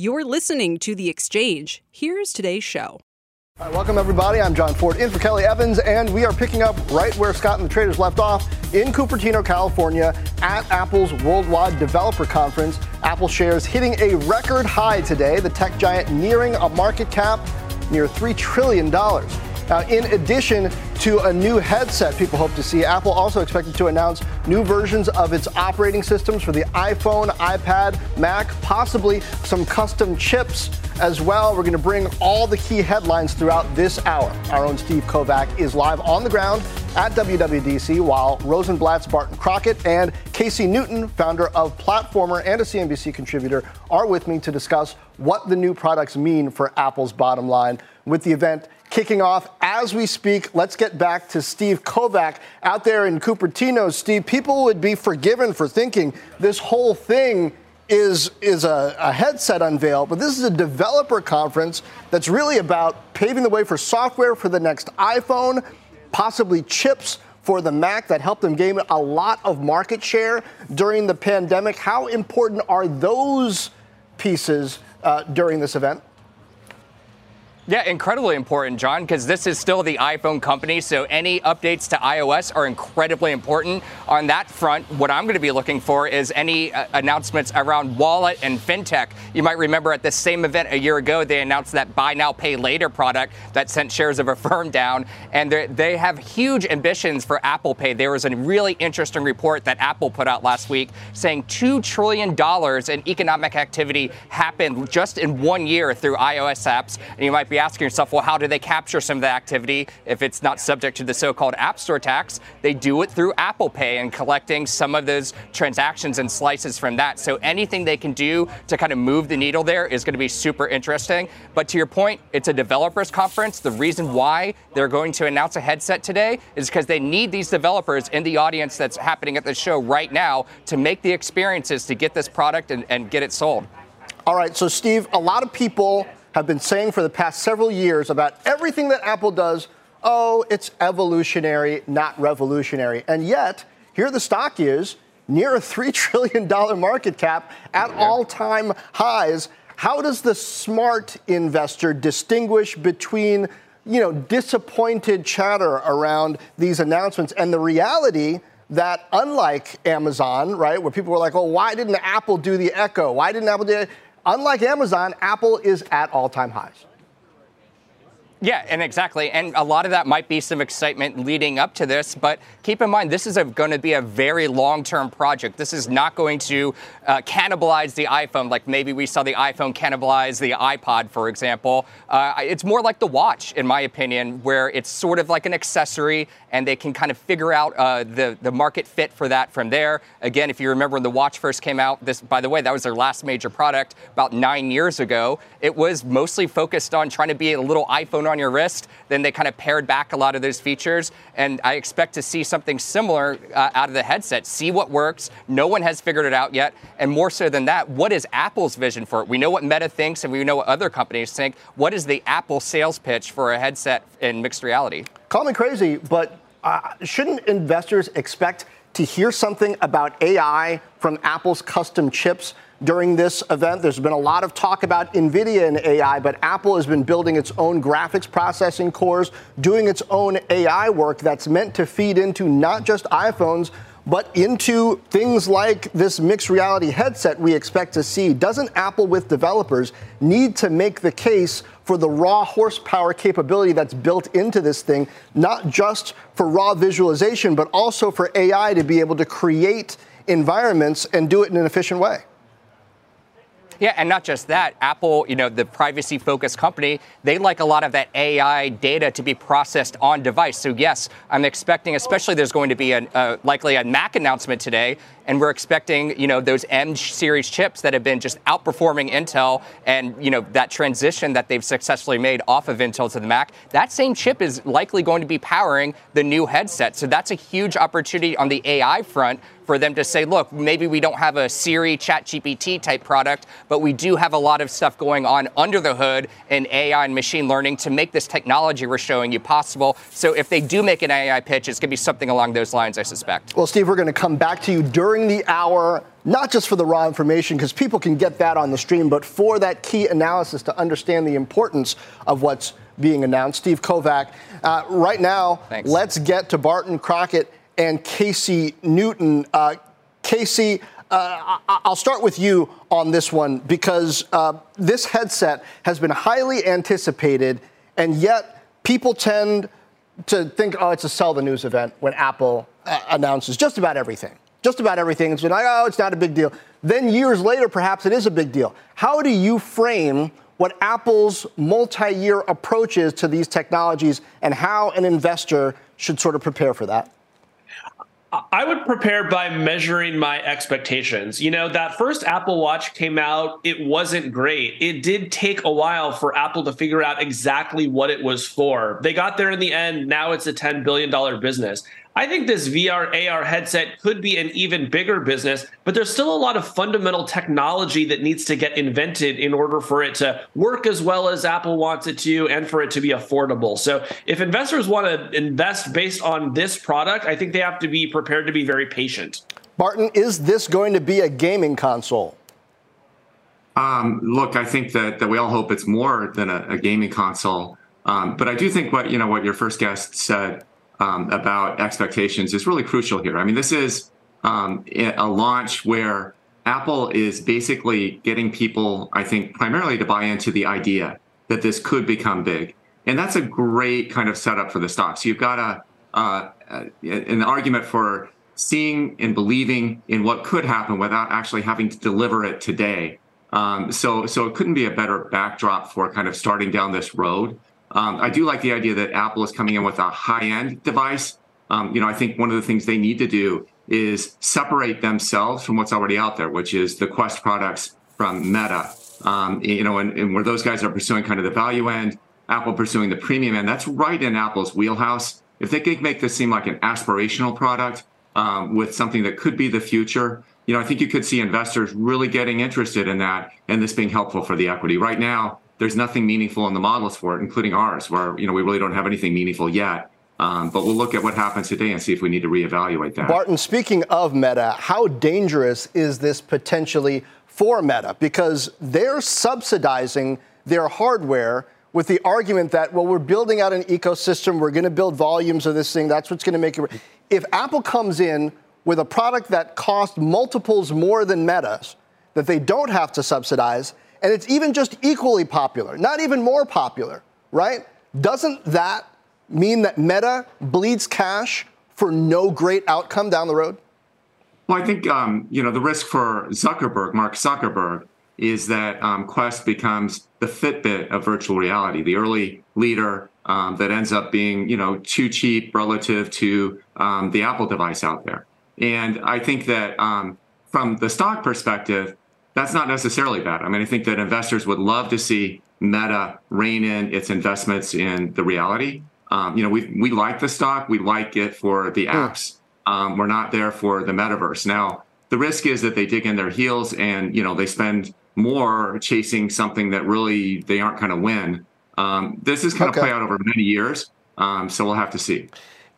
You're listening to The Exchange. Here's today's show. Welcome, everybody. I'm Jon Fortt in for Kelly Evans, and we are picking up right where Scott and the traders left off in Cupertino, California, at Apple's Worldwide Developer Conference. Apple shares hitting a record high today, the tech giant nearing a market cap near $3 trillion. Now, in addition to a new headset people hope to see, Apple also expected to announce new versions of its operating systems for the iPhone, iPad, Mac, possibly some custom chips as well. We're going to bring all the key headlines throughout this hour. Our own Steve Kovach is live on the ground at WWDC, while Rosenblatt's Barton Crockett and Casey Newton, founder of Platformer and a CNBC contributor, are with me to discuss what the new products mean for Apple's bottom line. With the event kicking off as we speak. Let's get back to Steve Kovach out there in Cupertino. Steve, people would be forgiven for thinking this whole thing is is a, a, headset unveil, but this is a developer conference that's really about paving the way for software for the next iPhone, possibly chips for the Mac that helped them gain a lot of market share during the pandemic. How important are those pieces uh, during this event? Yeah, incredibly important, Jon, because this is still the iPhone company. So any updates to iOS are incredibly important. On that front, what I'm going to be looking for is any uh, announcements around wallet and fintech. You might remember at the same event a year ago, they announced that buy now, pay later product that sent shares of Affirm down. And they have huge ambitions for Apple Pay. There was a really interesting report that Apple put out last week saying $2 trillion in economic activity happened just in one year through iOS apps. And you might be asking yourself, well, how do they capture some of the activity if it's not subject to the so called App Store tax? They do it through Apple Pay and collecting some of those transactions and slices from that. So anything they can do to kind of move the needle there is going to be super interesting. But to your point, it's a developers conference. The reason why they're going to announce a headset today is because they need these developers in the audience that's happening at the show right now to make the experiences to get this product and, and get it sold. All right, so Steve, a lot of people have been saying for the past several years about everything that Apple does. Oh, it's evolutionary, not revolutionary. And yet, here the stock is near a $3 trillion market cap at all time highs. How does the smart investor distinguish between you know, disappointed chatter around these announcements and the reality that unlike Amazon, right, where people were like, well, why didn't Apple do the Echo? Why didn't Apple do? Unlike Amazon, Apple is at all time highs. Yeah, and exactly. And a lot of that might be some excitement leading up to this, but keep in mind, this is going to be a very long term project. This is not going to uh, cannibalize the iPhone like maybe we saw the iPhone cannibalize the iPod, for example. Uh, it's more like the watch, in my opinion, where it's sort of like an accessory and they can kind of figure out uh, the, the market fit for that from there. Again, if you remember when the watch first came out, this, by the way, that was their last major product about nine years ago. It was mostly focused on trying to be a little iPhone on your wrist. Then they kind of pared back a lot of those features. And I expect to see something similar uh, out of the headset. See what works. No one has figured it out yet. And more so than that, what is Apple's vision for it? We know what Meta thinks and we know what other companies think. What is the Apple sales pitch for a headset in mixed reality? Call me crazy, but uh, shouldn't investors expect to hear something about AI from Apple's custom chips during this event. There's been a lot of talk about NVIDIA and AI, but Apple has been building its own graphics processing cores, doing its own AI work that's meant to feed into not just iPhones, but into things like this mixed reality headset we expect to see. Doesn't Apple, with developers, need to make the case for the raw horsepower capability that's built into this thing, not just for raw visualization, but also for AI to be able to create environments and do it in an efficient way? Yeah, and not just that. Apple, you know, the privacy focused company, they like a lot of that AI data to be processed on device. So, yes, I'm expecting, especially there's going to be a, uh, likely a Mac announcement today, and we're expecting, you know, those M series chips that have been just outperforming Intel and, you know, that transition that they've successfully made off of Intel to the Mac. That same chip is likely going to be powering the new headset. So, that's a huge opportunity on the AI front for them to say, look, maybe we don't have a Siri ChatGPT type product, but we do have a lot of stuff going on under the hood in AI and machine learning to make this technology we're showing you possible. So if they do make an AI pitch, it's going to be something along those lines, I suspect. Well, Steve, we're going to come back to you during the hour, not just for the raw information, because people can get that on the stream, but for that key analysis to understand the importance of what's being announced. Steve Kovach, uh, right now, Thanks. let's get to Barton Crockett and Casey Newton. Uh, Casey, uh, I'll start with you on this one because uh, this headset has been highly anticipated, and yet people tend to think, oh, it's a sell the news event when Apple uh, announces just about everything. Just about everything. It's been like, oh, it's not a big deal. Then years later, perhaps it is a big deal. How do you frame what Apple's multi year approach is to these technologies and how an investor should sort of prepare for that? I would prepare by measuring my expectations. You know, that first Apple Watch came out, it wasn't great. It did take a while for Apple to figure out exactly what it was for. They got there in the end. Now it's a $10 billion business. I think this VR AR headset could be an even bigger business, but there's still a lot of fundamental technology that needs to get invented in order for it to work as well as Apple wants it to and for it to be affordable. So if investors want to invest based on this product, I think they have to be prepared to be very patient. Barton, is this going to be a gaming console? Um, look, I think that, that we all hope it's more than a, a gaming console. Um, but I do think what you know what your first guest said um, about expectations is really crucial here. I mean, this is um, a launch where Apple is basically getting people, I think, primarily to buy into the idea that this could become big. And that's a great kind of setup for the stock. So you've got a, uh, an argument for seeing and believing in what could happen without actually having to deliver it today. Um, so, so it couldn't be a better backdrop for kind of starting down this road. Um, I do like the idea that Apple is coming in with a high-end device. Um, you know, I think one of the things they need to do is separate themselves from what's already out there, which is the Quest products from Meta. Um, you know, and, and, where those guys are pursuing kind of the value end, Apple pursuing the premium end. That's right in Apple's wheelhouse. If they could make this seem like an aspirational product um, with something that could be the future, you know, I think you could see investors really getting interested in that and this being helpful for the equity. Right now, there's nothing meaningful in the models for it, including ours, where you know we really don't have anything meaningful yet. Um, but we'll look at what happens today and see if we need to reevaluate that. Barton, speaking of Meta, how dangerous is this potentially for Meta? Because they're subsidizing their hardware with the argument that, well, we're building out an ecosystem, we're going to build volumes of this thing, that's what's going to make it. If Apple comes in with a product that costs multiples more than Meta's, that they don't have to subsidize, and it's even just equally popular, not even more popular, right? Doesn't that mean that Meta bleeds cash for no great outcome down the road? Well, I think um, you know the risk for Zuckerberg, Mark Zuckerberg, is that um, Quest becomes the Fitbit of virtual reality, the early leader um, that ends up being you know too cheap relative to um, the Apple device out there. And I think that um, from the stock perspective, that's not necessarily bad. I mean, I think that investors would love to see Meta rein in its investments in the reality. Um, you know, we we like the stock, we like it for the apps. Um, we're not there for the metaverse. Now, the risk is that they dig in their heels and you know they spend more chasing something that really they aren't going to win. Um, this is going to okay. play out over many years, um, so we'll have to see.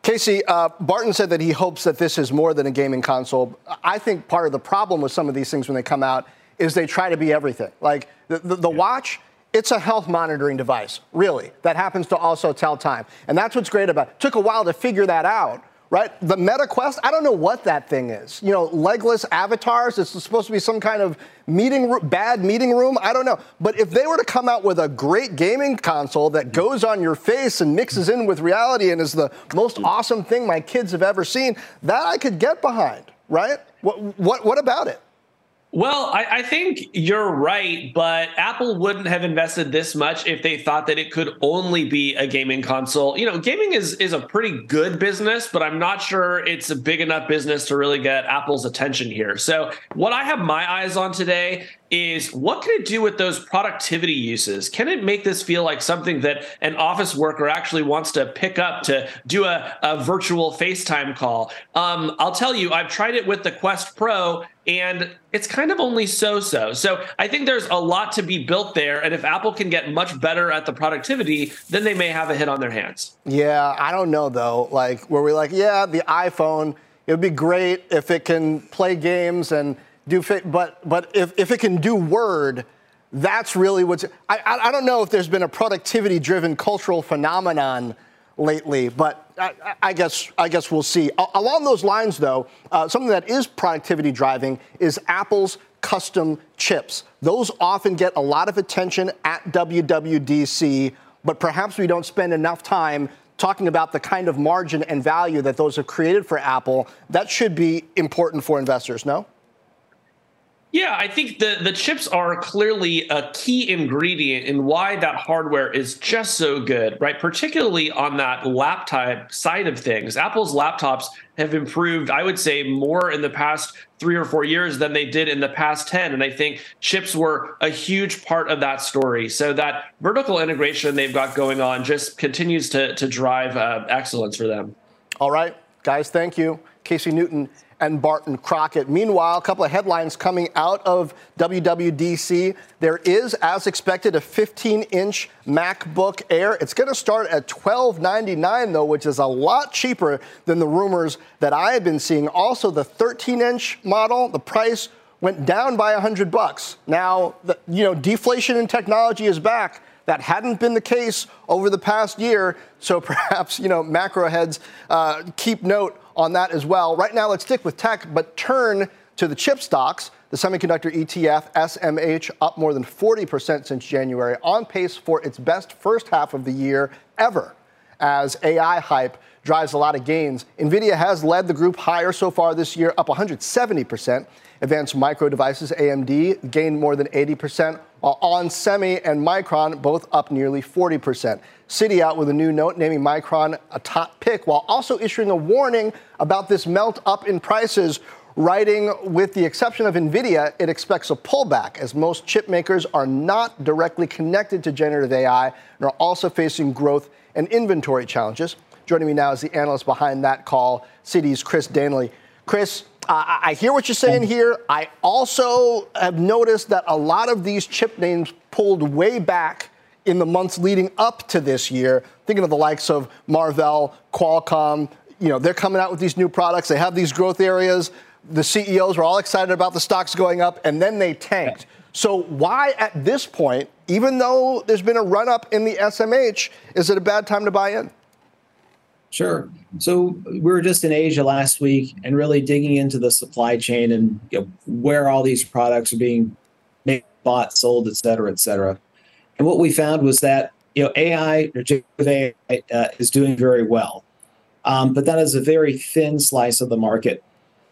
Casey, uh, Barton said that he hopes that this is more than a gaming console. I think part of the problem with some of these things when they come out is they try to be everything. Like the, the, the yeah. watch, it's a health monitoring device, really, that happens to also tell time. And that's what's great about it. took a while to figure that out right? The Meta Quest, I don't know what that thing is. You know, legless avatars, it's supposed to be some kind of meeting room, bad meeting room, I don't know. But if they were to come out with a great gaming console that goes on your face and mixes in with reality and is the most awesome thing my kids have ever seen, that I could get behind, right? What, what, what about it? Well, I, I, think you're right, but Apple wouldn't have invested this much if they thought that it could only be a gaming console. You know, gaming is is a pretty good business, but I'm not sure it's a big enough business to really get Apple's attention here. So, what I have my eyes on today is what can it do with those productivity uses? Can it make this feel like something that an office worker actually wants to pick up to do a, a virtual FaceTime call? Um, I'll tell you, I've tried it with the Quest Pro and it's kind of only so so. So I think there's a lot to be built there. And if Apple can get much better at the productivity, then they may have a hit on their hands. Yeah, I don't know though. Like, we're like, yeah, the iPhone, it would be great if it can play games and do but but if, if it can do Word, that's really what's. I, I, don't know if there's been a productivity driven cultural phenomenon lately, but I, I, guess I guess we'll see. along those lines, though, uh, something that is productivity driving is Apple's custom chips. Those often get a lot of attention at WWDC, but perhaps we don't spend enough time talking about the kind of margin and value that those have created for Apple. That should be important for investors, no? Yeah, I think the, the chips are clearly a key ingredient in why that hardware is just so good, right? Particularly on that laptop side of things. Apple's laptops have improved, I would say, more in the past three or four years than they did in the past 10. And I think chips were a huge part of that story. So that vertical integration they've got going on just continues to, to drive uh, excellence for them. All right, guys, thank you. Casey Newton and Barton Crockett. Meanwhile, a couple of headlines coming out of WWDC. There is, as expected, a 15 inch MacBook Air. It's going to start at 1299, though, which is a lot cheaper than the rumors that I have been seeing. Also, the 13 inch model, the price went down by 100 bucks. Now, the, you know, deflation in technology is back. That hadn't been the case over the past year, so perhaps you know macro heads uh, keep note on that as well. Right now, let's stick with tech, but turn to the chip stocks. The semiconductor ETF SMH up more than 40% since January, on pace for its best first half of the year ever, as AI hype drives a lot of gains. Nvidia has led the group higher so far this year, up 170%. Advanced Micro Devices, AMD, gained more than 80%, while On Semi and Micron both up nearly 40%. Citi out with a new note naming Micron a top pick, while also issuing a warning about this melt up in prices, writing with the exception of Nvidia, it expects a pullback as most chip makers are not directly connected to generative AI and are also facing growth and inventory challenges. Joining me now is the analyst behind that call, Citi's Chris Danely. Chris, I hear what you're saying here. I also have noticed that a lot of these chip names pulled way back in the months leading up to this year. Thinking of the likes of Marvell, Qualcomm, you know, they're coming out with these new products. They have these growth areas. The CEOs were all excited about the stocks going up, and then they tanked. So why, at this point, even though there's been a run up in the SMH, is it a bad time to buy in? Sure. So we were just in Asia last week and really digging into the supply chain and you know, where all these products are being made, bought, sold, et cetera, et cetera. And what we found was that you know AI AI uh, is doing very well, um, but that is a very thin slice of the market.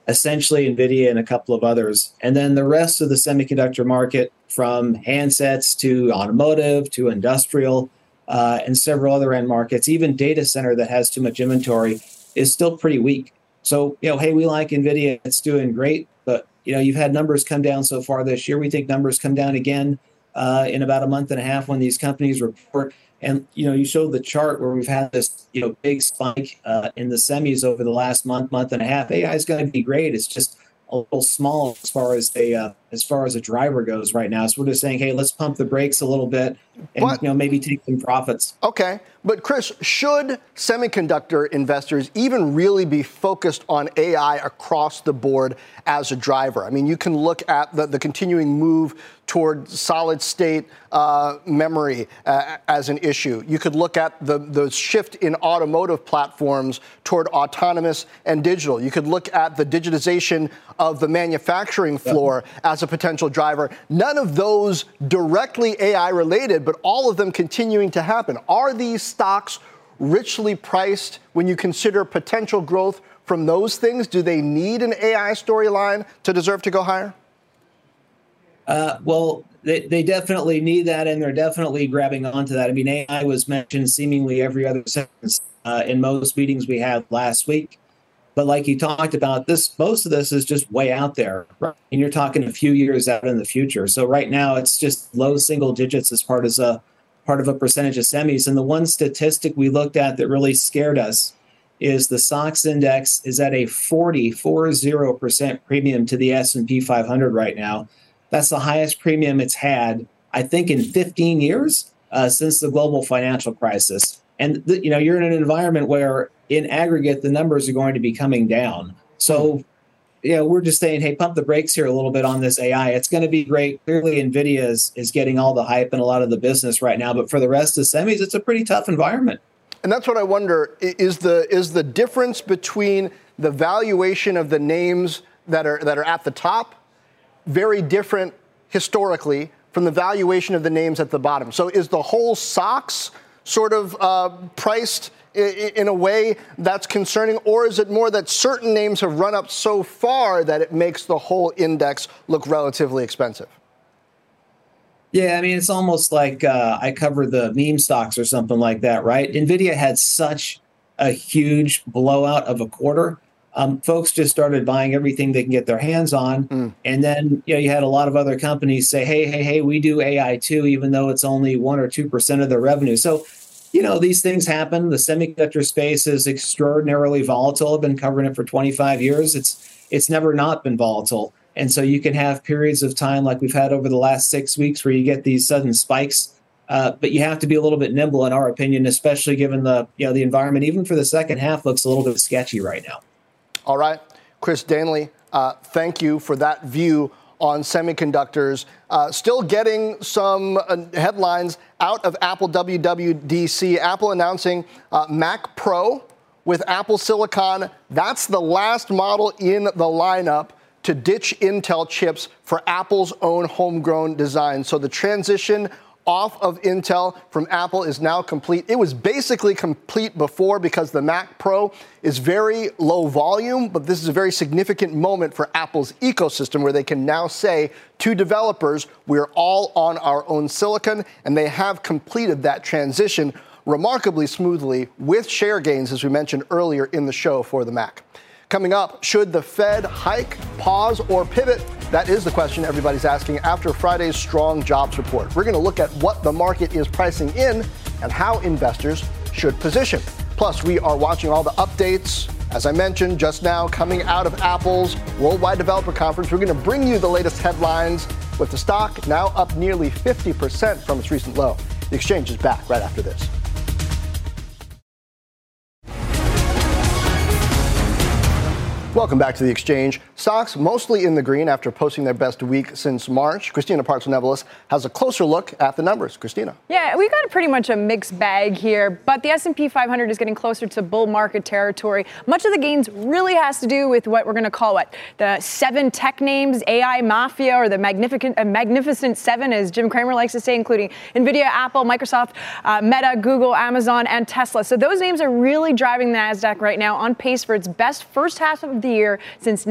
Essentially, Nvidia and a couple of others, and then the rest of the semiconductor market, from handsets to automotive to industrial uh, and several other end markets, even data center that has too much inventory is still pretty weak. So, you know, hey, we like NVIDIA, it's doing great, but, you know, you've had numbers come down so far this year. We think numbers come down again uh, in about a month and a half when these companies report. And, you know, you showed the chart where we've had this, you know, big spike uh, in the semis over the last month, month and a half. AI is going to be great. It's just a little small as far as uh, as far as a driver goes right now. So we're just saying, hey, let's pump the brakes a little bit and what? you know maybe take some profits. Okay, but Chris, should semiconductor investors even really be focused on AI across the board as a driver? I mean, you can look at the, the continuing move toward solid state uh, memory uh, as an issue. You could look at the, the shift in automotive platforms toward autonomous and digital. You could look at the digitization of the manufacturing floor yep. as a potential driver. None of those directly AI related, but all of them continuing to happen. Are these stocks richly priced when you consider potential growth from those things? Do they need an AI storyline to deserve to go higher? Uh, well, they, they definitely need that, and they're definitely grabbing onto that. I mean, AI was mentioned seemingly every other sentence uh, in most meetings we had last week. But like you talked about, this most of this is just way out there, right? and you're talking a few years out in the future. So right now, it's just low single digits as part as a part of a percentage of semis. And the one statistic we looked at that really scared us is the SOX index is at a 40, 40% premium to the S&P 500 right now. That's the highest premium it's had, I think, in 15 years uh, since the global financial crisis. And the, you know, you're in an environment where, in aggregate, the numbers are going to be coming down. So, know, we're just saying, hey, pump the brakes here a little bit on this AI. It's going to be great. Clearly, Nvidia is is getting all the hype and a lot of the business right now, but for the rest of semis, it's a pretty tough environment. And that's what I wonder is the is the difference between the valuation of the names that are that are at the top very different historically from the valuation of the names at the bottom. So is the whole SOX sort of uh, priced in a way that's concerning, or is it more that certain names have run up so far that it makes the whole index look relatively expensive? Yeah, I mean, it's almost like uh, I cover the meme stocks or something like that, right? NVIDIA had such a huge blowout of a quarter. Um, folks just started buying everything they can get their hands on. Mm. And then, you know, you had a lot of other companies say, hey, hey, hey, we do AI too, even though it's only one or 2% of their revenue. So, you know, these things happen. The semiconductor space is extraordinarily volatile. I've been covering it for 25 years. It's it's never not been volatile. And so you can have periods of time like we've had over the last six weeks where you get these sudden spikes. Uh, but you have to be a little bit nimble, in our opinion, especially given the you know the environment. Even for the second half, looks a little bit sketchy right now. All right, Chris Danely, uh, thank you for that view on semiconductors. Uh, still getting some uh, headlines out of Apple WWDC. Apple announcing uh, Mac Pro with Apple Silicon. That's the last model in the lineup to ditch Intel chips for Apple's own homegrown design. So the transition off of Intel from Apple is now complete. It was basically complete before because the Mac Pro is very low volume, but this is a very significant moment for Apple's ecosystem where they can now say to developers, we're all on our own silicon, and they have completed that transition remarkably smoothly with share gains, as we mentioned earlier in the show for the Mac. Coming up, should the Fed hike, pause, or pivot? That is the question everybody's asking after Friday's strong jobs report. We're going to look at what the market is pricing in and how investors should position. Plus, we are watching all the updates, as I mentioned just now, coming out of Apple's Worldwide Developer Conference. We're going to bring you the latest headlines with the stock now up nearly 50% from its recent low. The exchange is back right after this. Welcome back to the exchange. Stocks mostly in the green after posting their best week since March. Christina Partsinevelos has a closer look at the numbers. Christina. Yeah, we got pretty much a mixed bag here, but the S&P 500 is getting closer to bull market territory. Much of the gains really has to do with what we're going to call it, the seven tech names, AI mafia, or the magnificent, uh, magnificent seven, as Jim Cramer likes to say, including Nvidia, Apple, Microsoft, uh, Meta, Google, Amazon, and Tesla. So those names are really driving the Nasdaq right now on pace for its best first half of the year since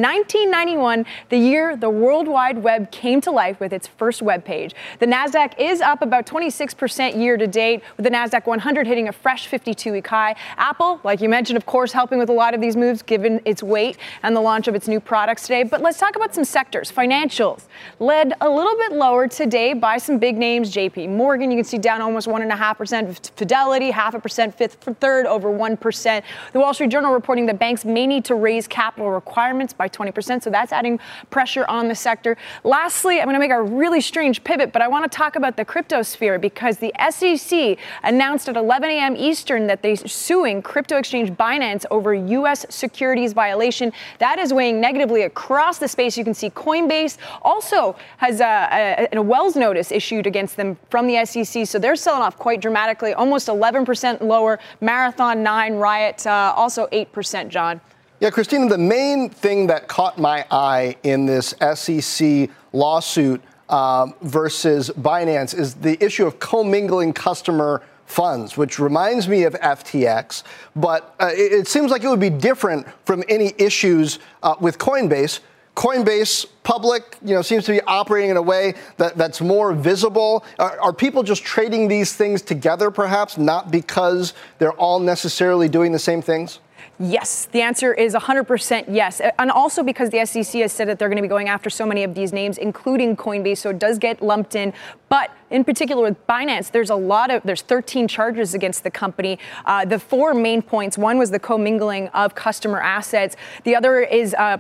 1991, the year the World Wide Web came to life with its first web page. The NASDAQ is up about 26% year to date, with the NASDAQ 100 hitting a fresh 52 week high. Apple, like you mentioned, of course, helping with a lot of these moves given its weight and the launch of its new products today. But let's talk about some sectors. Financials led a little bit lower today by some big names. JP Morgan, you can see down almost 1.5%. Fidelity, half a percent, Fifth Third, over 1%. The Wall Street Journal reporting that banks may need to raise capital requirements by 20%. So that's adding pressure on the sector. Lastly, I'm going to make a really strange pivot, but I want to talk about the crypto sphere because the SEC announced at 11 a.m. Eastern that they're suing crypto exchange Binance over U.S. securities violation. That is weighing negatively across the space. You can see Coinbase also has a, a, a Wells notice issued against them from the SEC. So they're selling off quite dramatically, almost 11% lower. Marathon 9, Riot uh, also 8%, Jon. Yeah, Christina, the main thing that caught my eye in this SEC lawsuit um, versus Binance is the issue of commingling customer funds, which reminds me of FTX. But uh, it, it, seems like it would be different from any issues uh, with Coinbase. Coinbase public, you know, seems to be operating in a way that, that's more visible. Are, are people just trading these things together, perhaps, not because they're all necessarily doing the same things? Yes, the answer is 100% yes. And also because the SEC has said that they're going to be going after so many of these names, including Coinbase, so it does get lumped in. But in particular with Binance, there's a lot of, there's 13 charges against the company. Uh, the four main points one was the commingling of customer assets, the other is uh,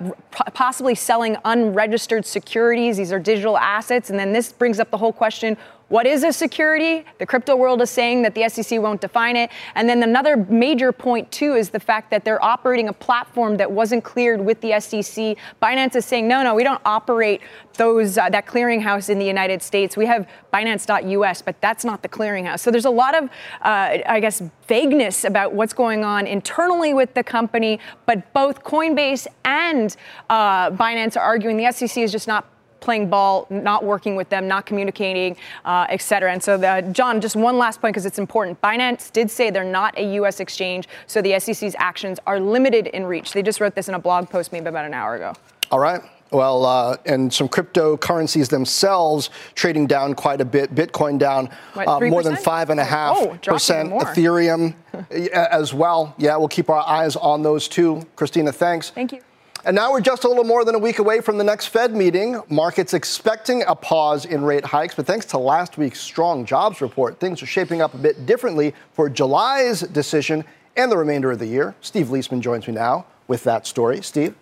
possibly selling unregistered securities. These are digital assets. And then this brings up the whole question what is a security? The crypto world is saying that the SEC won't define it. And then another major point, too, is the fact that they're operating a platform that wasn't cleared with the SEC. Binance is saying, no, no, we don't operate those uh, that clearinghouse in the United States. We have Binance.us, but that's not the clearinghouse. So there's a lot of, uh, I guess, vagueness about what's going on internally with the company. But both Coinbase and uh, Binance are arguing the SEC is just not playing ball, not working with them, not communicating, uh, et cetera. And so, the, Jon, just one last point because it's important. Binance did say they're not a U.S. exchange, so the SEC's actions are limited in reach. They just wrote this in a blog post maybe about an hour ago. All right. Well, uh, and some cryptocurrencies themselves trading down quite a bit. Bitcoin down what, uh, more than five and a half oh, percent. Ethereum as well. Yeah, we'll keep our eyes on those too. Christina, thanks. Thank you. And now we're just a little more than a week away from the next Fed meeting. Markets expecting a pause in rate hikes, but thanks to last week's strong jobs report, things are shaping up a bit differently for July's decision and the remainder of the year. Steve Liesman joins me now with that story. Steve?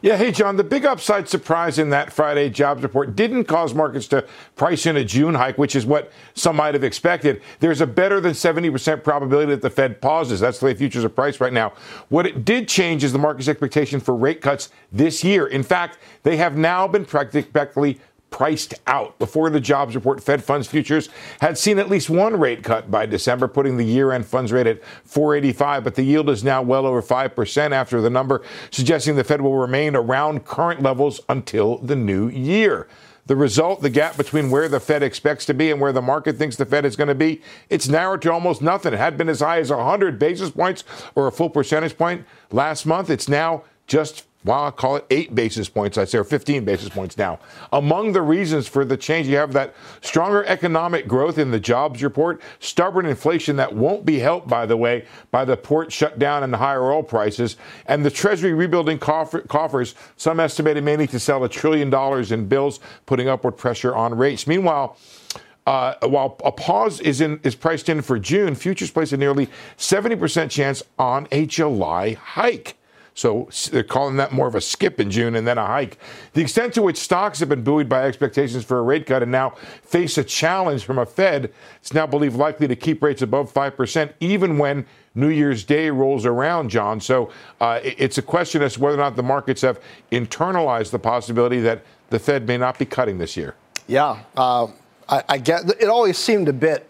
Yeah, hey, Jon, the big upside surprise in that Friday jobs report didn't cause markets to price in a June hike, which is what some might have expected. There's a better than 70% probability that the Fed pauses. That's the way futures are priced right now. What it did change is the market's expectation for rate cuts this year. In fact, they have now been practically priced out. Before the jobs report, Fed funds futures had seen at least one rate cut by December, putting the year end funds rate at 485, but the yield is now well over 5% after the number, suggesting the Fed will remain around current levels until the new year. The result, the gap between where the Fed expects to be and where the market thinks the Fed is going to be, it's narrowed to almost nothing. It had been as high as 100 basis points or a full percentage point last month. It's now just well, I'll call it eight basis points, I'd say, or 15 basis points now. Among the reasons for the change, you have that stronger economic growth in the jobs report, stubborn inflation that won't be helped, by the way, by the port shutdown and the higher oil prices, and the Treasury rebuilding coffers, some estimated may need to sell a trillion dollars in bills, putting upward pressure on rates. Meanwhile, uh, while a pause is in is priced in for June, futures place a nearly 70% chance on a July hike. So they're calling that more of a skip in June and then a hike. The extent to which stocks have been buoyed by expectations for a rate cut and now face a challenge from a Fed, it's now believed likely to keep rates above 5%, even when New Year's Day rolls around, Jon. So uh, it's a question as to whether or not the markets have internalized the possibility that the Fed may not be cutting this year. Yeah. Uh, I, I get it always seemed a bit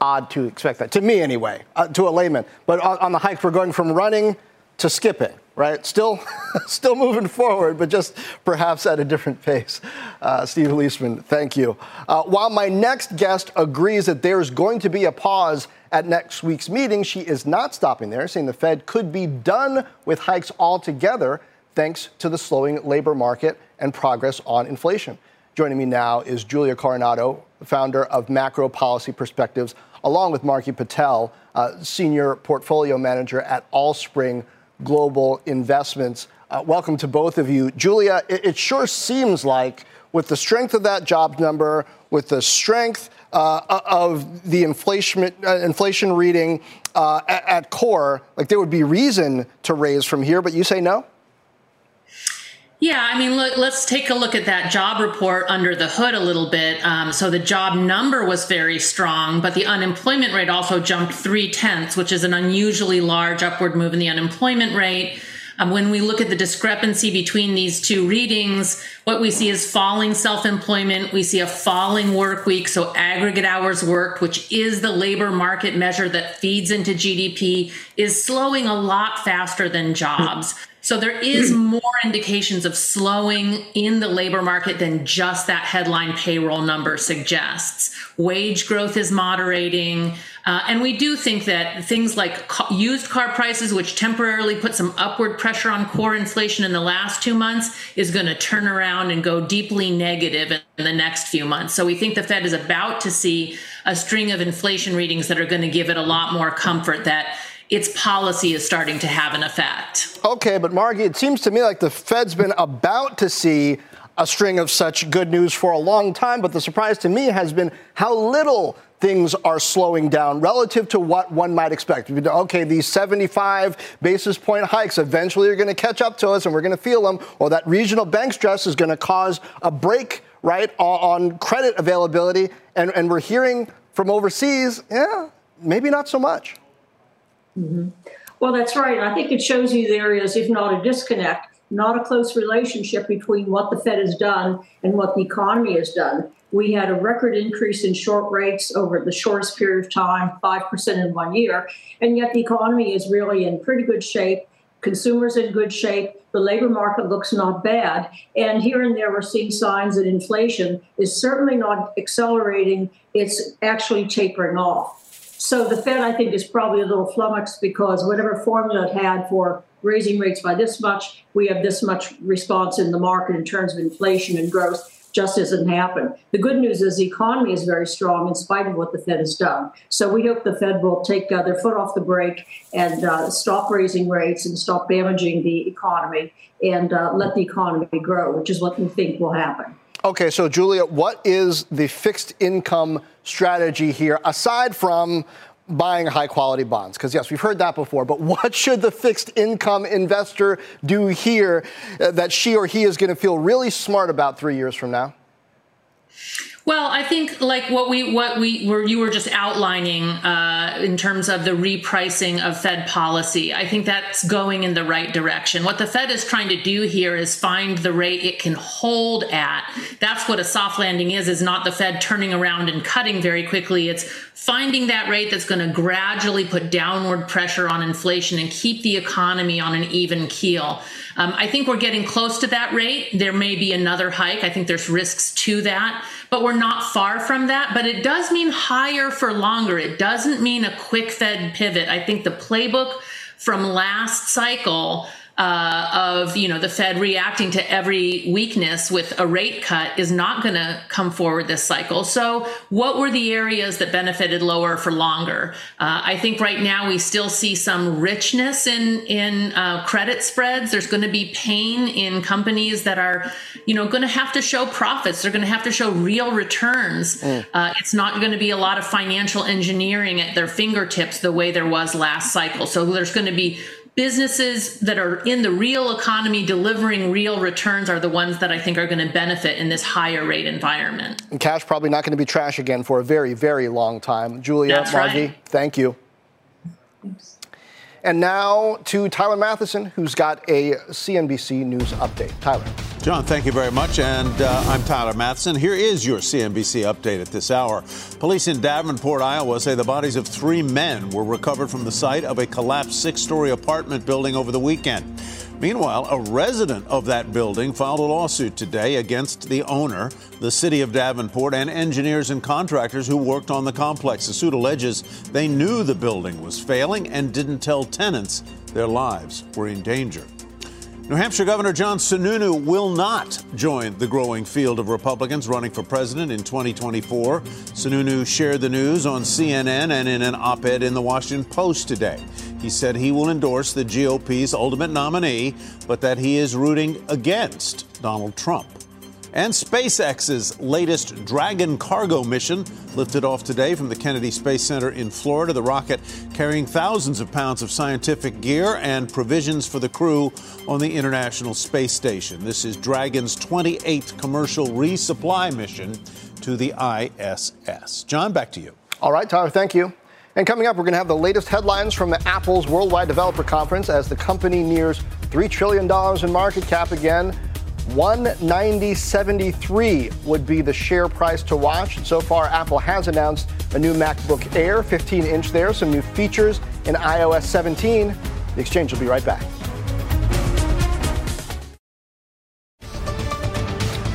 odd to expect that, to me anyway, uh, to a layman. But on, on the hike, we're going from running to skipping right? Still, still moving forward, but just perhaps at a different pace. Uh, Steve Liesman, thank you. Uh, while my next guest agrees that there's going to be a pause at next week's meeting, she is not stopping there, saying the Fed could be done with hikes altogether thanks to the slowing labor market and progress on inflation. Joining me now is Julia Coronado, founder of Macro Policy Perspectives, along with Margie Patel, uh, senior portfolio manager at Allspring global investments. Uh, welcome to both of you. Julia, it, it, sure seems like with the strength of that job number, with the strength uh, of the inflation, uh, inflation reading uh, at, at core, like there would be reason to raise from here, but you say no? Yeah, I mean, look, let's take a look at that job report under the hood a little bit. Um, so the job number was very strong, but the unemployment rate also jumped three tenths, which is an unusually large upward move in the unemployment rate. Um, when we look at the discrepancy between these two readings, what we see is falling self employment. We see a falling work week. So aggregate hours worked, which is the labor market measure that feeds into GDP, is slowing a lot faster than jobs. So there is more indications of slowing in the labor market than just that headline payroll number suggests. Wage growth is moderating. Uh, and we do think that things like used car prices, which temporarily put some upward pressure on core inflation in the last two months, is going to turn around and go deeply negative in the next few months. So we think the Fed is about to see a string of inflation readings that are going to give it a lot more comfort that its policy is starting to have an effect. Okay, but Margie, it seems to me like the Fed's been about to see a string of such good news for a long time, but the surprise to me has been how little things are slowing down relative to what one might expect. Okay, these 75 basis point hikes eventually are going to catch up to us and we're going to feel them, or that regional bank stress is going to cause a break, right, on credit availability. And, and we're hearing from overseas, yeah, maybe not so much. Mm-hmm. Well, that's right. I think it shows you there is, if not a disconnect, not a close relationship between what the Fed has done and what the economy has done. We had a record increase in short rates over the shortest period of time, 5% in one year. And yet the economy is really in pretty good shape. Consumers in good shape. The labor market looks not bad. And here and there, we're seeing signs that inflation is certainly not accelerating, it's actually tapering off. So the Fed, I think, is probably a little flummoxed because whatever formula it had for raising rates by this much, we have this much response in the market in terms of inflation and growth just doesn't happen. The good news is the economy is very strong in spite of what the Fed has done. So we hope the Fed will take uh, their foot off the brake and uh, stop raising rates and stop damaging the economy and uh, let the economy grow, which is what we think will happen. Okay, so Julia, what is the fixed income strategy here aside from buying high quality bonds? Because, yes, we've heard that before, but what should the fixed income investor do here uh, that she or he is going to feel really smart about three years from now? Well, I think like what we what we were you were just outlining uh, in terms of the repricing of Fed policy. I think that's going in the right direction. What the Fed is trying to do here is find the rate it can hold at. That's what a soft landing is. Is not the Fed turning around and cutting very quickly. It's finding that rate that's going to gradually put downward pressure on inflation and keep the economy on an even keel. Um, I think we're getting close to that rate. There may be another hike. I think there's risks to that but we're not far from that. But it does mean higher for longer. It doesn't mean a quick Fed pivot. I think the playbook from last cycle uh, of you know the Fed reacting to every weakness with a rate cut is not going to come forward this cycle. So, what were the areas that benefited lower for longer? Uh, I think right now we still see some richness in in uh, credit spreads. There's going to be pain in companies that are you know going to have to show profits. They're going to have to show real returns. Mm. Uh, it's not going to be a lot of financial engineering at their fingertips the way there was last cycle. So there's going to be businesses that are in the real economy delivering real returns are the ones that I think are going to benefit in this higher rate environment. And cash probably not going to be trash again for a very, very long time. Julia, That's Margie, right. thank you. Thanks. And now to Tyler Mathisen, who's got a CNBC News update. Tyler. Jon, thank you very much. And uh, I'm Tyler Mathisen. Here is your CNBC update at this hour. Police in Davenport, Iowa say the bodies of three men were recovered from the site of a collapsed six story apartment building over the weekend. Meanwhile, a resident of that building filed a lawsuit today against the owner, the city of Davenport, and engineers and contractors who worked on the complex. The suit alleges they knew the building was failing and didn't tell tenants their lives were in danger. New Hampshire Governor John Sununu will not join the growing field of Republicans running for president in 2024. Sununu shared the news on CNN and in an op ed in the Washington Post today. He said he will endorse the GOP's ultimate nominee, but that he is rooting against Donald Trump. And SpaceX's latest Dragon cargo mission lifted off today from the Kennedy Space Center in Florida. The rocket carrying thousands of pounds of scientific gear and provisions for the crew on the International Space Station. This is Dragon's 28th commercial resupply mission to the ISS. Jon, back to you. All right, Tyler, thank you. And coming up, we're going to have the latest headlines from the Apple's Worldwide Developer Conference as the company nears $3 trillion in market cap again. 190.73 would be the share price to watch. So far, Apple has announced a new MacBook Air, 15 inch there, some new features in iOS 17. The exchange will be right back.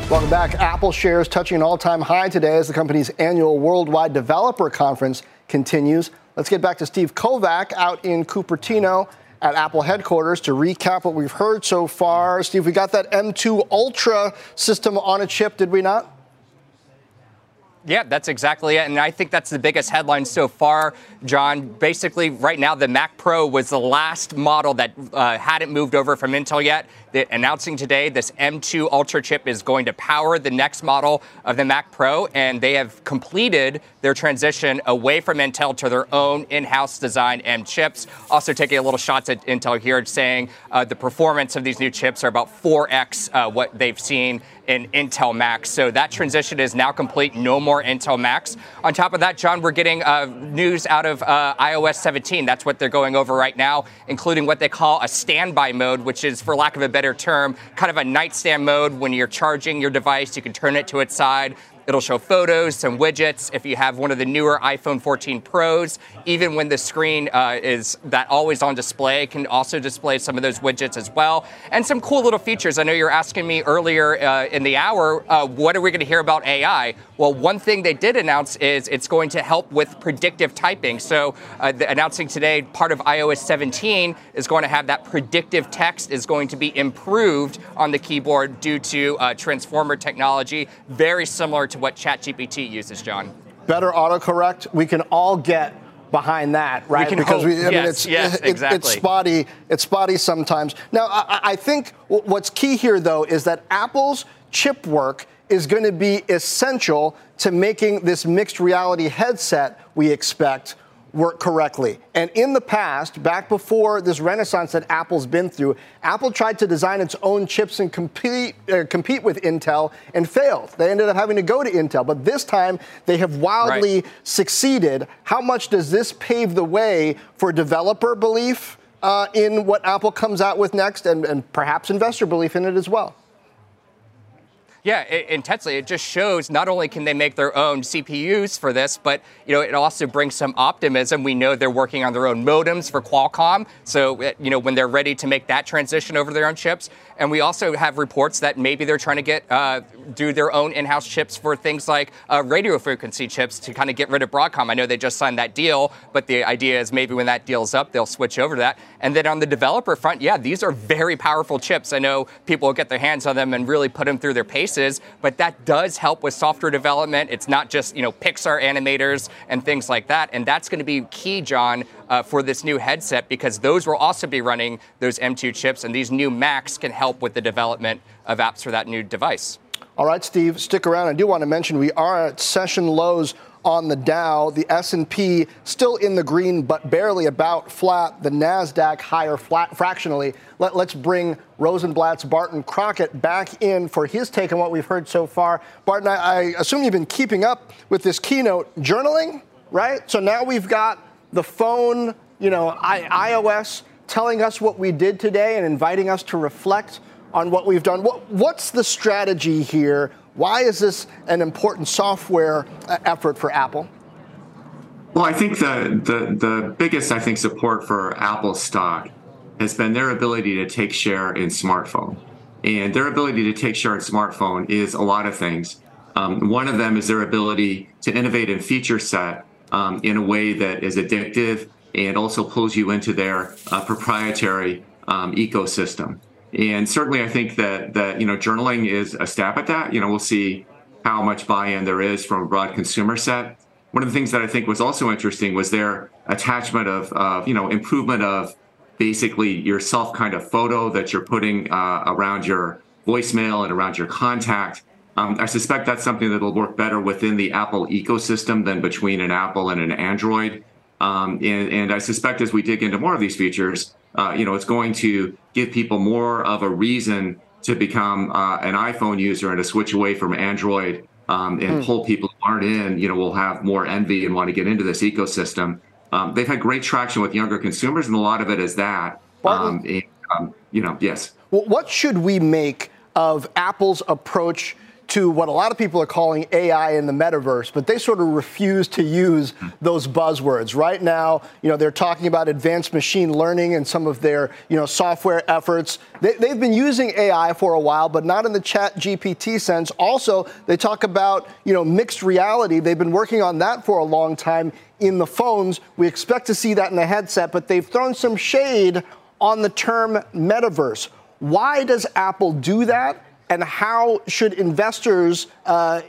Welcome back. Apple shares touching an all time high today as the company's annual Worldwide Developer Conference continues. Let's get back to Steve Kovach out in Cupertino at Apple headquarters to recap what we've heard so far. Steve, we got that M2 Ultra system on a chip, did we not? Yeah, that's exactly it. And I think that's the biggest headline so far, Jon. Basically, right now, the Mac Pro was the last model that uh, hadn't moved over from Intel yet. Announcing today this M2 Ultra chip is going to power the next model of the Mac Pro, and they have completed their transition away from Intel to their own in house design M chips. Also, taking a little shots at Intel here, saying uh, the performance of these new chips are about 4x uh, what they've seen in Intel Macs. So that transition is now complete. No more Intel Macs. On top of that, Jon, we're getting uh, news out of uh, iOS 17. That's what they're going over right now, including what they call a standby mode, which is, for lack of a better term, kind of a nightstand mode. When you're charging your device, you can turn it to its side. It'll show photos, some widgets. If you have one of the newer iPhone 14 Pros, even when the screen uh, is that always on display, can also display some of those widgets as well. And some cool little features. I know you're asking me earlier uh, in the hour, uh, what are we going to hear about AI? Well, one thing they did announce is it's going to help with predictive typing. So, uh, announcing today, part of iOS 17 is going to have that predictive text is going to be improved on the keyboard due to uh, transformer technology, very similar to what ChatGPT uses, Jon. Better autocorrect. We can all get behind that, right? We because we, I yes, mean, it's, yes, it, exactly. it's spotty. It's spotty sometimes. Now, I, I think what's key here, though, is that Apple's chip work is going to be essential to making this mixed reality headset we expect work correctly. And in the past, back before this renaissance that Apple's been through, Apple tried to design its own chips and compete, uh, compete with Intel and failed. They ended up having to go to Intel. But this time, they have wildly right. succeeded. How much does this pave the way for developer belief uh, in what Apple comes out with next and, and perhaps investor belief in it as well? Yeah, it, intensely. It just shows not only can they make their own CPUs for this, but you know it also brings some optimism. We know they're working on their own modems for Qualcomm, so you know when they're ready to make that transition over their own chips. And we also have reports that maybe they're trying to get uh, do their own in-house chips for things like uh, radio frequency chips to kind of get rid of Broadcom. I know they just signed that deal, but the idea is maybe when that deal's up, they'll switch over to that. And then on the developer front, yeah, these are very powerful chips. I know people will get their hands on them and really put them through their paces, but that does help with software development. It's not just you know Pixar animators and things like that, and that's going to be key, Jon, uh, for this new headset because those will also be running those M2 chips, and these new Macs can help with the development of apps for that new device. All right, Steve, stick around. I do want to mention we are at session lows on the Dow. The S&P still in the green, but barely about flat. The Nasdaq higher flat fractionally. Let, us bring Rosenblatt's Barton Crockett back in for his take on what we've heard so far. Barton, I, I assume you've been keeping up with this keynote journaling, right? So now we've got the phone, you know, I, iOS telling us what we did today and inviting us to reflect on what we've done. What, what's the strategy here? Why is this an important software uh, effort for Apple? Well, I think the, the, the biggest, I think, support for Apple stock has been their ability to take share in smartphone. And their ability to take share in smartphone is a lot of things. Um, one of them is their ability to innovate in feature set um, in a way that is addictive and also pulls you into their uh, proprietary um, ecosystem. And certainly, I think that that you know journaling is a step at that. You know, we'll see how much buy-in there is from a broad consumer set. One of the things that I think was also interesting was their attachment of, you know, improvement of basically your self kind of photo that you're putting uh, around your voicemail and around your contact. Um, I suspect that's something that will work better within the Apple ecosystem than between an Apple and an Android. Um, and, and, I suspect as we dig into more of these features, uh, you know, it's going to give people more of a reason to become uh, an iPhone user and to switch away from Android um, and mm. pull people who aren't in. You know, will have more envy and want to get into this ecosystem. Um, they've had great traction with younger consumers, and a lot of it is that. Um, and, um, you know, yes. Well, what should we make of Apple's approach to what a lot of people are calling AI in the metaverse, but they sort of refuse to use hmm. those buzzwords. Right now, you know, they're talking about advanced machine learning and some of their, you know, software efforts. They, have been using AI for a while, but not in the ChatGPT sense. Also, they talk about, you know, mixed reality. They've been working on that for a long time in the phones. We expect to see that in the headset, but they've thrown some shade on the term metaverse. Why does Apple do that? And how should investors uh,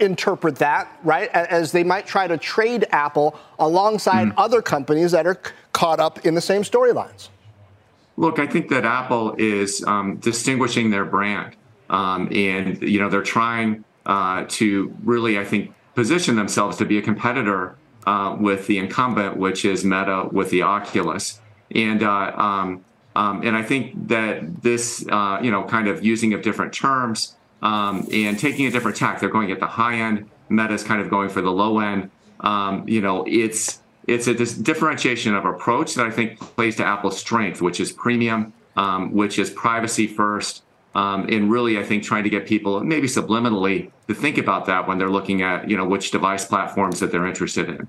interpret that, right? As they might try to trade Apple alongside mm. other companies that are c- caught up in the same storylines. Look, I think that Apple is um, distinguishing their brand, um, and you know they're trying uh, to really, I think, position themselves to be a competitor uh, with the incumbent, which is Meta with the Oculus, and uh, um, um, and I think that this, uh, you know, kind of using of different terms um, and taking a different tack, they're going at the high end. Meta's kind of going for the low end. Um, you know, it's it's a differentiation of approach that I think plays to Apple's strength, which is premium, um, which is privacy first, um, and really I think trying to get people maybe subliminally to think about that when they're looking at you know which device platforms that they're interested in.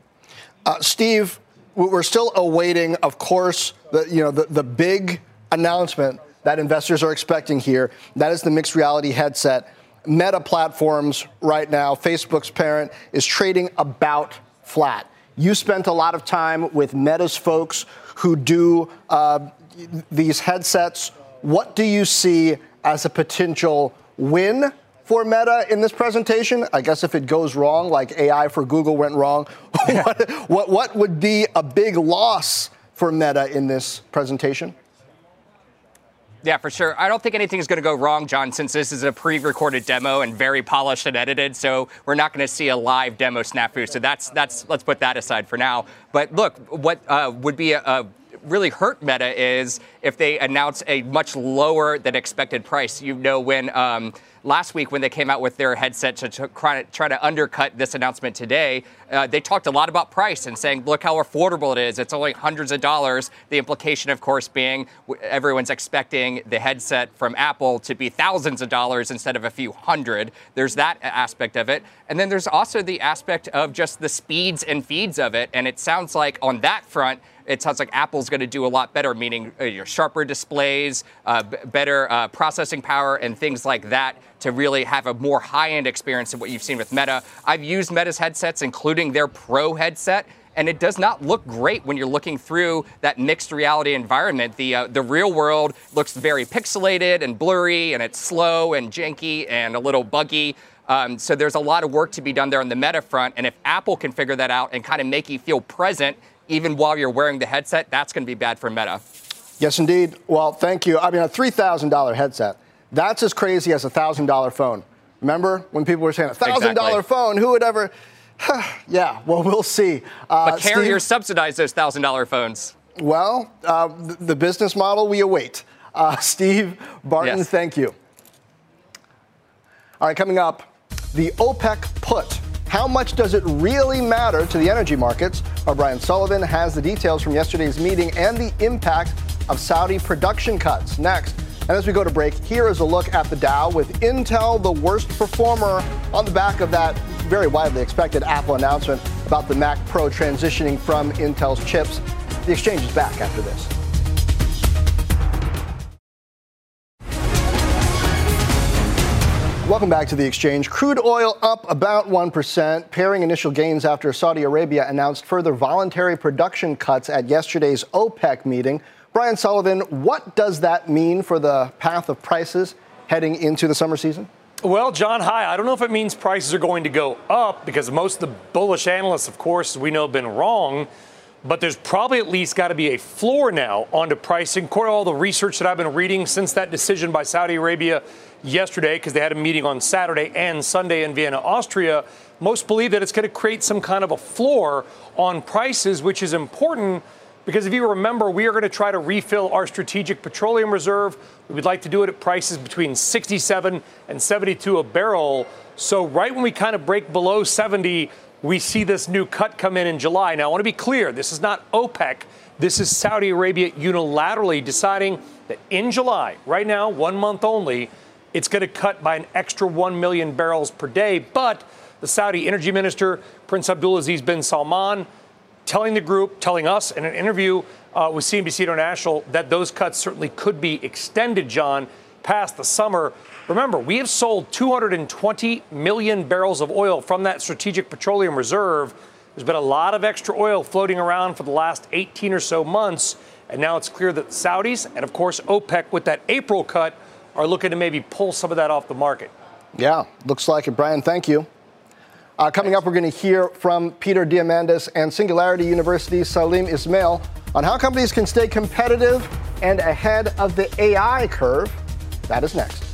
Uh, Steve, we're still awaiting, of course, the you know the, the big announcement that investors are expecting here. That is the mixed reality headset. Meta platforms right now, Facebook's parent, is trading about flat. You spent a lot of time with Meta's folks who do uh, these headsets. What do you see as a potential win for Meta in this presentation? I guess if it goes wrong, like AI for Google went wrong, what, what, what would be a big loss for Meta in this presentation? Yeah, for sure. I don't think anything is going to go wrong, Jon, since this is a pre-recorded demo and very polished and edited. So we're not going to see a live demo snafu. So that's that's let's put that aside for now. But look, what uh, would be a, a really hurt Meta is if they announce a much lower than expected price. You know, when um, last week when they came out with their headset to, to try, to, try to undercut this announcement today, uh, they talked a lot about price and saying, look how affordable it is. It's only hundreds of dollars. The implication, of course, being everyone's expecting the headset from Apple to be thousands of dollars instead of a few hundred. There's that aspect of it. And then there's also the aspect of just the speeds and feeds of it. And it sounds like on that front, it sounds like Apple's going to do a lot better, meaning uh, your sharper displays, uh, b- better uh, processing power, and things like that to really have a more high-end experience than what you've seen with Meta. I've used Meta's headsets, including their Pro headset. And it does not look great when you're looking through that mixed reality environment. The uh, the real world looks very pixelated and blurry, and it's slow and janky and a little buggy. Um, so there's a lot of work to be done there on the meta front. And if Apple can figure that out and kind of make you feel present even while you're wearing the headset, that's going to be bad for Meta. Yes, indeed. Well, thank you. I mean, a $3,000 headset, that's as crazy as a $1,000 phone. Remember when people were saying a $1,000 exactly. phone? Who would ever? yeah, well, we'll see. Uh, but carriers Steve, subsidize those $1,000 phones. Well, uh, the, the, business model we await. Uh, Steve Barton, yes. thank you. All right, coming up, the OPEC put how much does it really matter to the energy markets? Our Brian Sullivan has the details from yesterday's meeting and the impact of Saudi production cuts. Next, and as we go to break, here is a look at the Dow with Intel the worst performer on the back of that very widely expected Apple announcement about the Mac Pro transitioning from Intel's chips. The exchange is back after this. Welcome back to the exchange. Crude oil up about 1%, pairing initial gains after Saudi Arabia announced further voluntary production cuts at yesterday's OPEC meeting. Brian Sullivan, what does that mean for the path of prices heading into the summer season? Well, Jon, hi. I don't know if it means prices are going to go up because most of the bullish analysts, of course, we know have been wrong. But there's probably at least got to be a floor now onto pricing. According to all the research that I've been reading since that decision by Saudi Arabia yesterday because they had a meeting on Saturday and Sunday in Vienna, Austria. Most believe that it's going to create some kind of a floor on prices, which is important because if you remember, we are going to try to refill our strategic petroleum reserve. We would like to do it at prices between 67 and 72 a barrel. So, right when we kind of break below 70, we see this new cut come in in July. Now, I want to be clear this is not OPEC. This is Saudi Arabia unilaterally deciding that in July, right now, one month only, it's going to cut by an extra 1 million barrels per day. But the Saudi energy minister, Prince Abdulaziz bin Salman, telling the group, telling us in an interview uh, with CNBC International that those cuts certainly could be extended, Jon, past the summer. Remember, we have sold 220 million barrels of oil from that strategic petroleum reserve. There's been a lot of extra oil floating around for the last 18 or so months. And now it's clear that the Saudis and, of course, OPEC with that April cut are looking to maybe pull some of that off the market. Yeah, looks like it. Brian, thank you. Uh, coming up, we're going to hear from Peter Diamandis and Singularity University's Salim Ismail on how companies can stay competitive and ahead of the AI curve. That is next.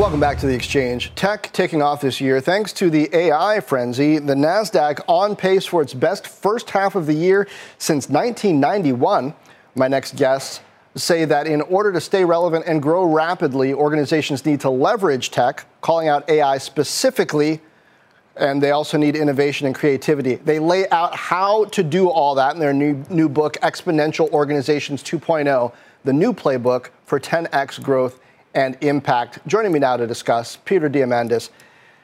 Welcome back to the exchange. Tech taking off this year thanks to the AI frenzy. The NASDAQ on pace for its best first half of the year since 1991. My next guests say that in order to stay relevant and grow rapidly, organizations need to leverage tech, calling out AI specifically, and they also need innovation and creativity. They lay out how to do all that in their new, new book, Exponential Organizations 2.0, the new playbook for 10x growth and impact. Joining me now to discuss, Peter Diamandis,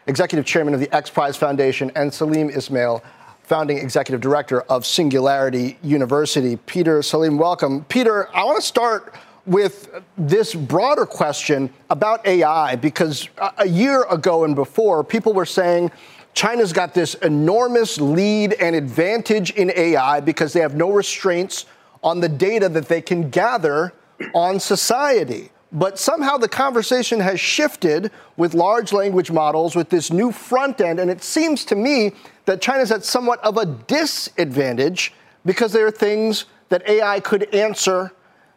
Executive Chairman of the XPRIZE Foundation, and Salim Ismail, Founding Executive Director of Singularity University. Peter, Salim, welcome. Peter, I want to start with this broader question about AI because a year ago and before, people were saying China's got this enormous lead and advantage in AI because they have no restraints on the data that they can gather on society. But somehow the conversation has shifted with large language models with this new front end. And it seems to me that China's at somewhat of a disadvantage because there are things that AI could answer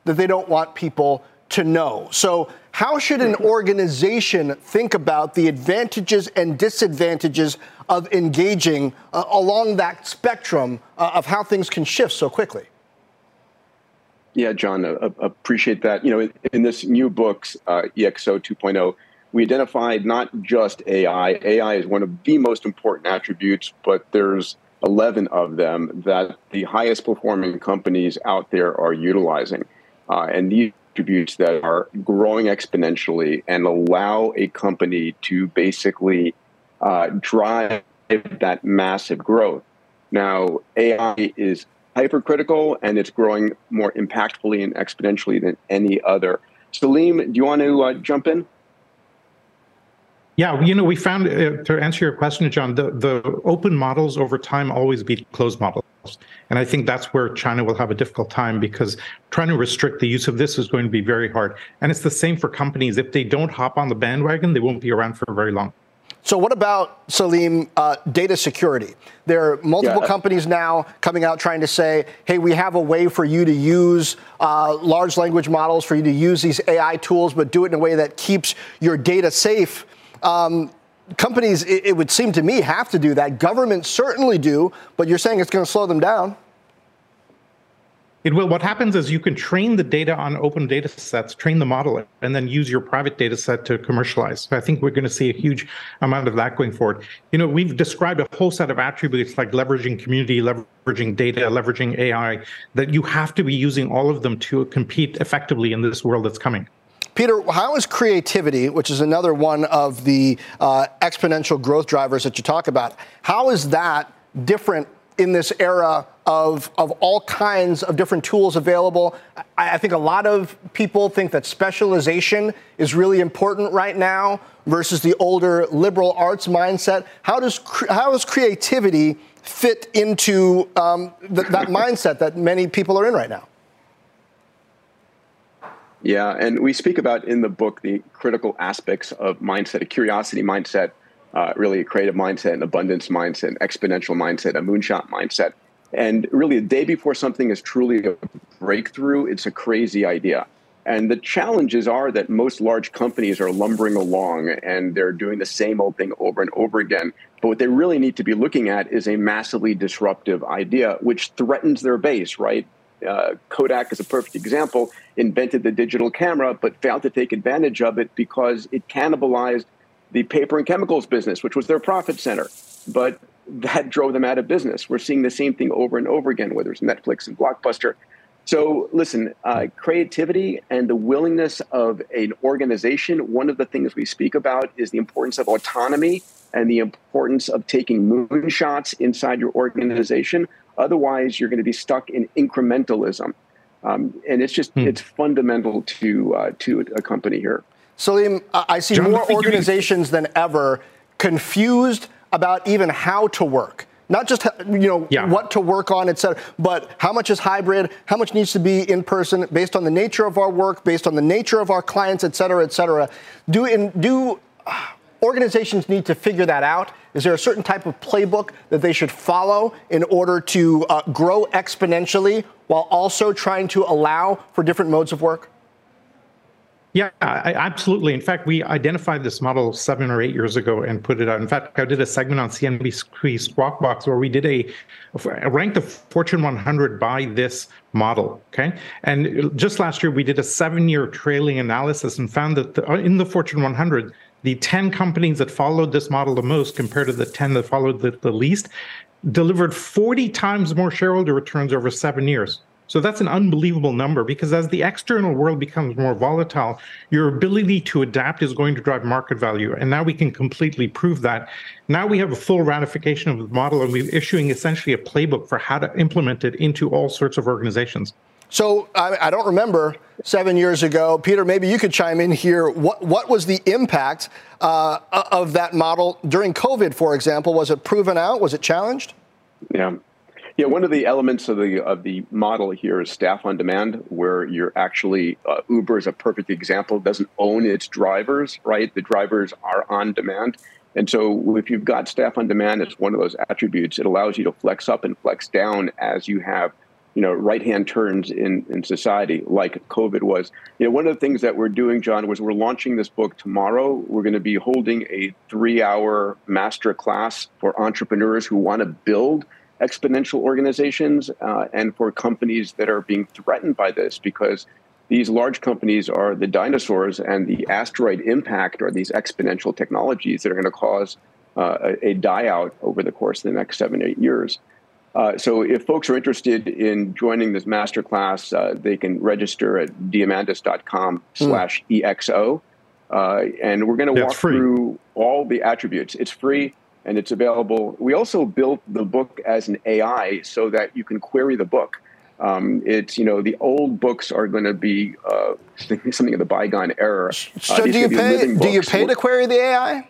that they don't want people to know. So, how should an organization think about the advantages and disadvantages of engaging uh, along that spectrum uh, of how things can shift so quickly? Yeah, Jon, uh, appreciate that. You know, in, in this new book's uh, EXO 2.0, we identified not just AI. AI is one of the most important attributes, but there's 11 of them that the highest performing companies out there are utilizing. Uh, and these attributes that are growing exponentially and allow a company to basically uh, drive that massive growth. Now, AI is hypercritical and it's growing more impactfully and exponentially than any other. Salim, do you want to uh, jump in? Yeah, you know, we found uh, to answer your question, Jon, the, the open models over time always beat closed models. And I think that's where China will have a difficult time because trying to restrict the use of this is going to be very hard. And it's the same for companies. If they don't hop on the bandwagon, they won't be around for very long. So, what about Salim uh, data security? There are multiple yeah. companies now coming out trying to say, "Hey, we have a way for you to use uh, large language models, for you to use these AI tools, but do it in a way that keeps your data safe." Um, companies, it, it would seem to me, have to do that. Governments certainly do, but you're saying it's going to slow them down. It will. What happens is you can train the data on open data sets, train the model, and then use your private data set to commercialize. So I think we're going to see a huge amount of that going forward. You know, we've described a whole set of attributes like leveraging community, leveraging data, leveraging AI, that you have to be using all of them to compete effectively in this world that's coming. Peter, how is creativity, which is another one of the uh, exponential growth drivers that you talk about, how is that different in this era of, of all kinds of different tools available. I, I, think a lot of people think that specialization is really important right now versus the older liberal arts mindset. How does, how does creativity fit into um, th- that mindset that many people are in right now? Yeah, and we speak about in the book the critical aspects of mindset, a curiosity mindset, uh, really a creative mindset, an abundance mindset, an exponential mindset, a moonshot mindset. And really, the day before something is truly a breakthrough, it's a crazy idea. And the challenges are that most large companies are lumbering along and they're doing the same old thing over and over again. But what they really need to be looking at is a massively disruptive idea, which threatens their base, right? Uh, Kodak is a perfect example, invented the digital camera, but failed to take advantage of it because it cannibalized the paper and chemicals business, which was their profit center. But that drove them out of business. We're seeing the same thing over and over again, whether it's Netflix and Blockbuster. So, listen, uh, creativity and the willingness of an organization, one of the things we speak about is the importance of autonomy and the importance of taking moonshots inside your organization. Otherwise, you're going to be stuck in incrementalism. Um, and it's just, hmm. it's fundamental to, uh, to a company here. Salim, I see Jon, more organizations than ever confused about even how to work. Not just you know Yeah. what to work on, et cetera, but how much is hybrid, how much needs to be in person, based on the nature of our work, based on the nature of our clients, et cetera, et cetera. Do in, do uh, organizations need to figure that out? Is there a certain type of playbook that they should follow in order to uh, grow exponentially while also trying to allow for different modes of work? Yeah, I, absolutely. In fact, we identified this model seven or eight years ago and put it out. In fact, I did a segment on CNBC Squawk Box where we did a, a ranked the Fortune 100 by this model. Okay, and just last year we did a seven-year trailing analysis and found that the, in the Fortune 100, the 10 companies that followed this model the most compared to the 10 that followed the, the least delivered 40 times more shareholder returns over seven years. So that's an unbelievable number because as the external world becomes more volatile, your ability to adapt is going to drive market value. And now we can completely prove that. Now we have a full ratification of the model and we're issuing essentially a playbook for how to implement it into all sorts of organizations. So I, I, don't remember seven years ago, Peter. Maybe you could chime in here. What what was the impact uh, of that model during COVID, for example? Was it proven out? Was it challenged? Yeah, yeah. One of the elements of the of the model here is staff on demand, where you're actually uh, Uber is a perfect example. It doesn't own its drivers, right? The drivers are on demand. And so, if you've got staff on demand, it's one of those attributes. It allows you to flex up and flex down as you have you know, right hand turns in, in society like COVID was. You know, one of the things that we're doing, Jon, was we're launching this book tomorrow. We're going to be holding a three hour master class for entrepreneurs who want to build exponential organizations uh, and for companies that are being threatened by this because these large companies are the dinosaurs and the asteroid impact are these exponential technologies that are going to cause uh, a, a die out over the course of the next seven, eight years. Uh, so if folks are interested in joining this masterclass, uh, they can register at diamandis.com slash EXO. Uh, and we're going to walk free. through all the attributes. It's free and it's available. We also built the book as an AI so that you can query the book. Um, it's, you know, the old books are going to be uh, something of the bygone era. Uh, So these do you pay? Do you pay to query the AI?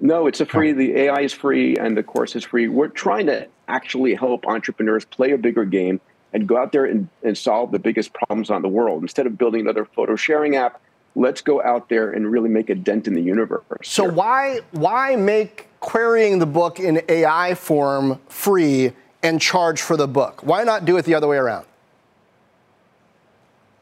No, it's a free. The AI is free, and the course is free. We're trying to actually help entrepreneurs play a bigger game and go out there and, and solve the biggest problems on the world. Instead of building another photo sharing app, let's go out there and really make a dent in the universe. So why why make querying the book in AI form free and charge for the book? Why not do it the other way around?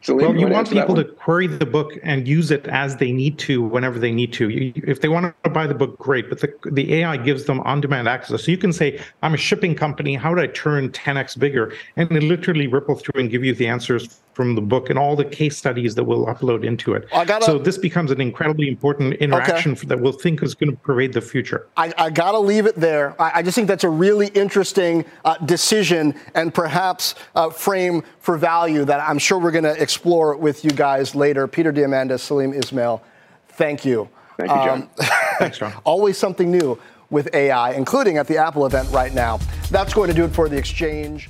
So well, you want people to query the book and use it as they need to, whenever they need to. You, if they want to buy the book, great. But the, the AI gives them on-demand access. So you can say, "I'm a shipping company. How do I turn 10x bigger?" And it literally ripple through and give you the answers from the book and all the case studies that we'll upload into it. I gotta- so this becomes an incredibly important interaction for, that we'll think is going to pervade the future. I, I got to leave it there. I, I just think that's a really interesting uh, decision and perhaps uh, frame for value that I'm sure we're going to explore with you guys later. Peter Diamandis, Salim Ismail, thank you. Thank you, Jon. Thanks, Jon. Always something new with AI, including at the Apple event right now. That's going to do it for The Exchange.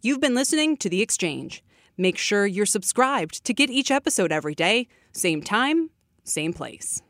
You've been listening to The Exchange. Make sure you're subscribed to get each episode every day, same time, same place.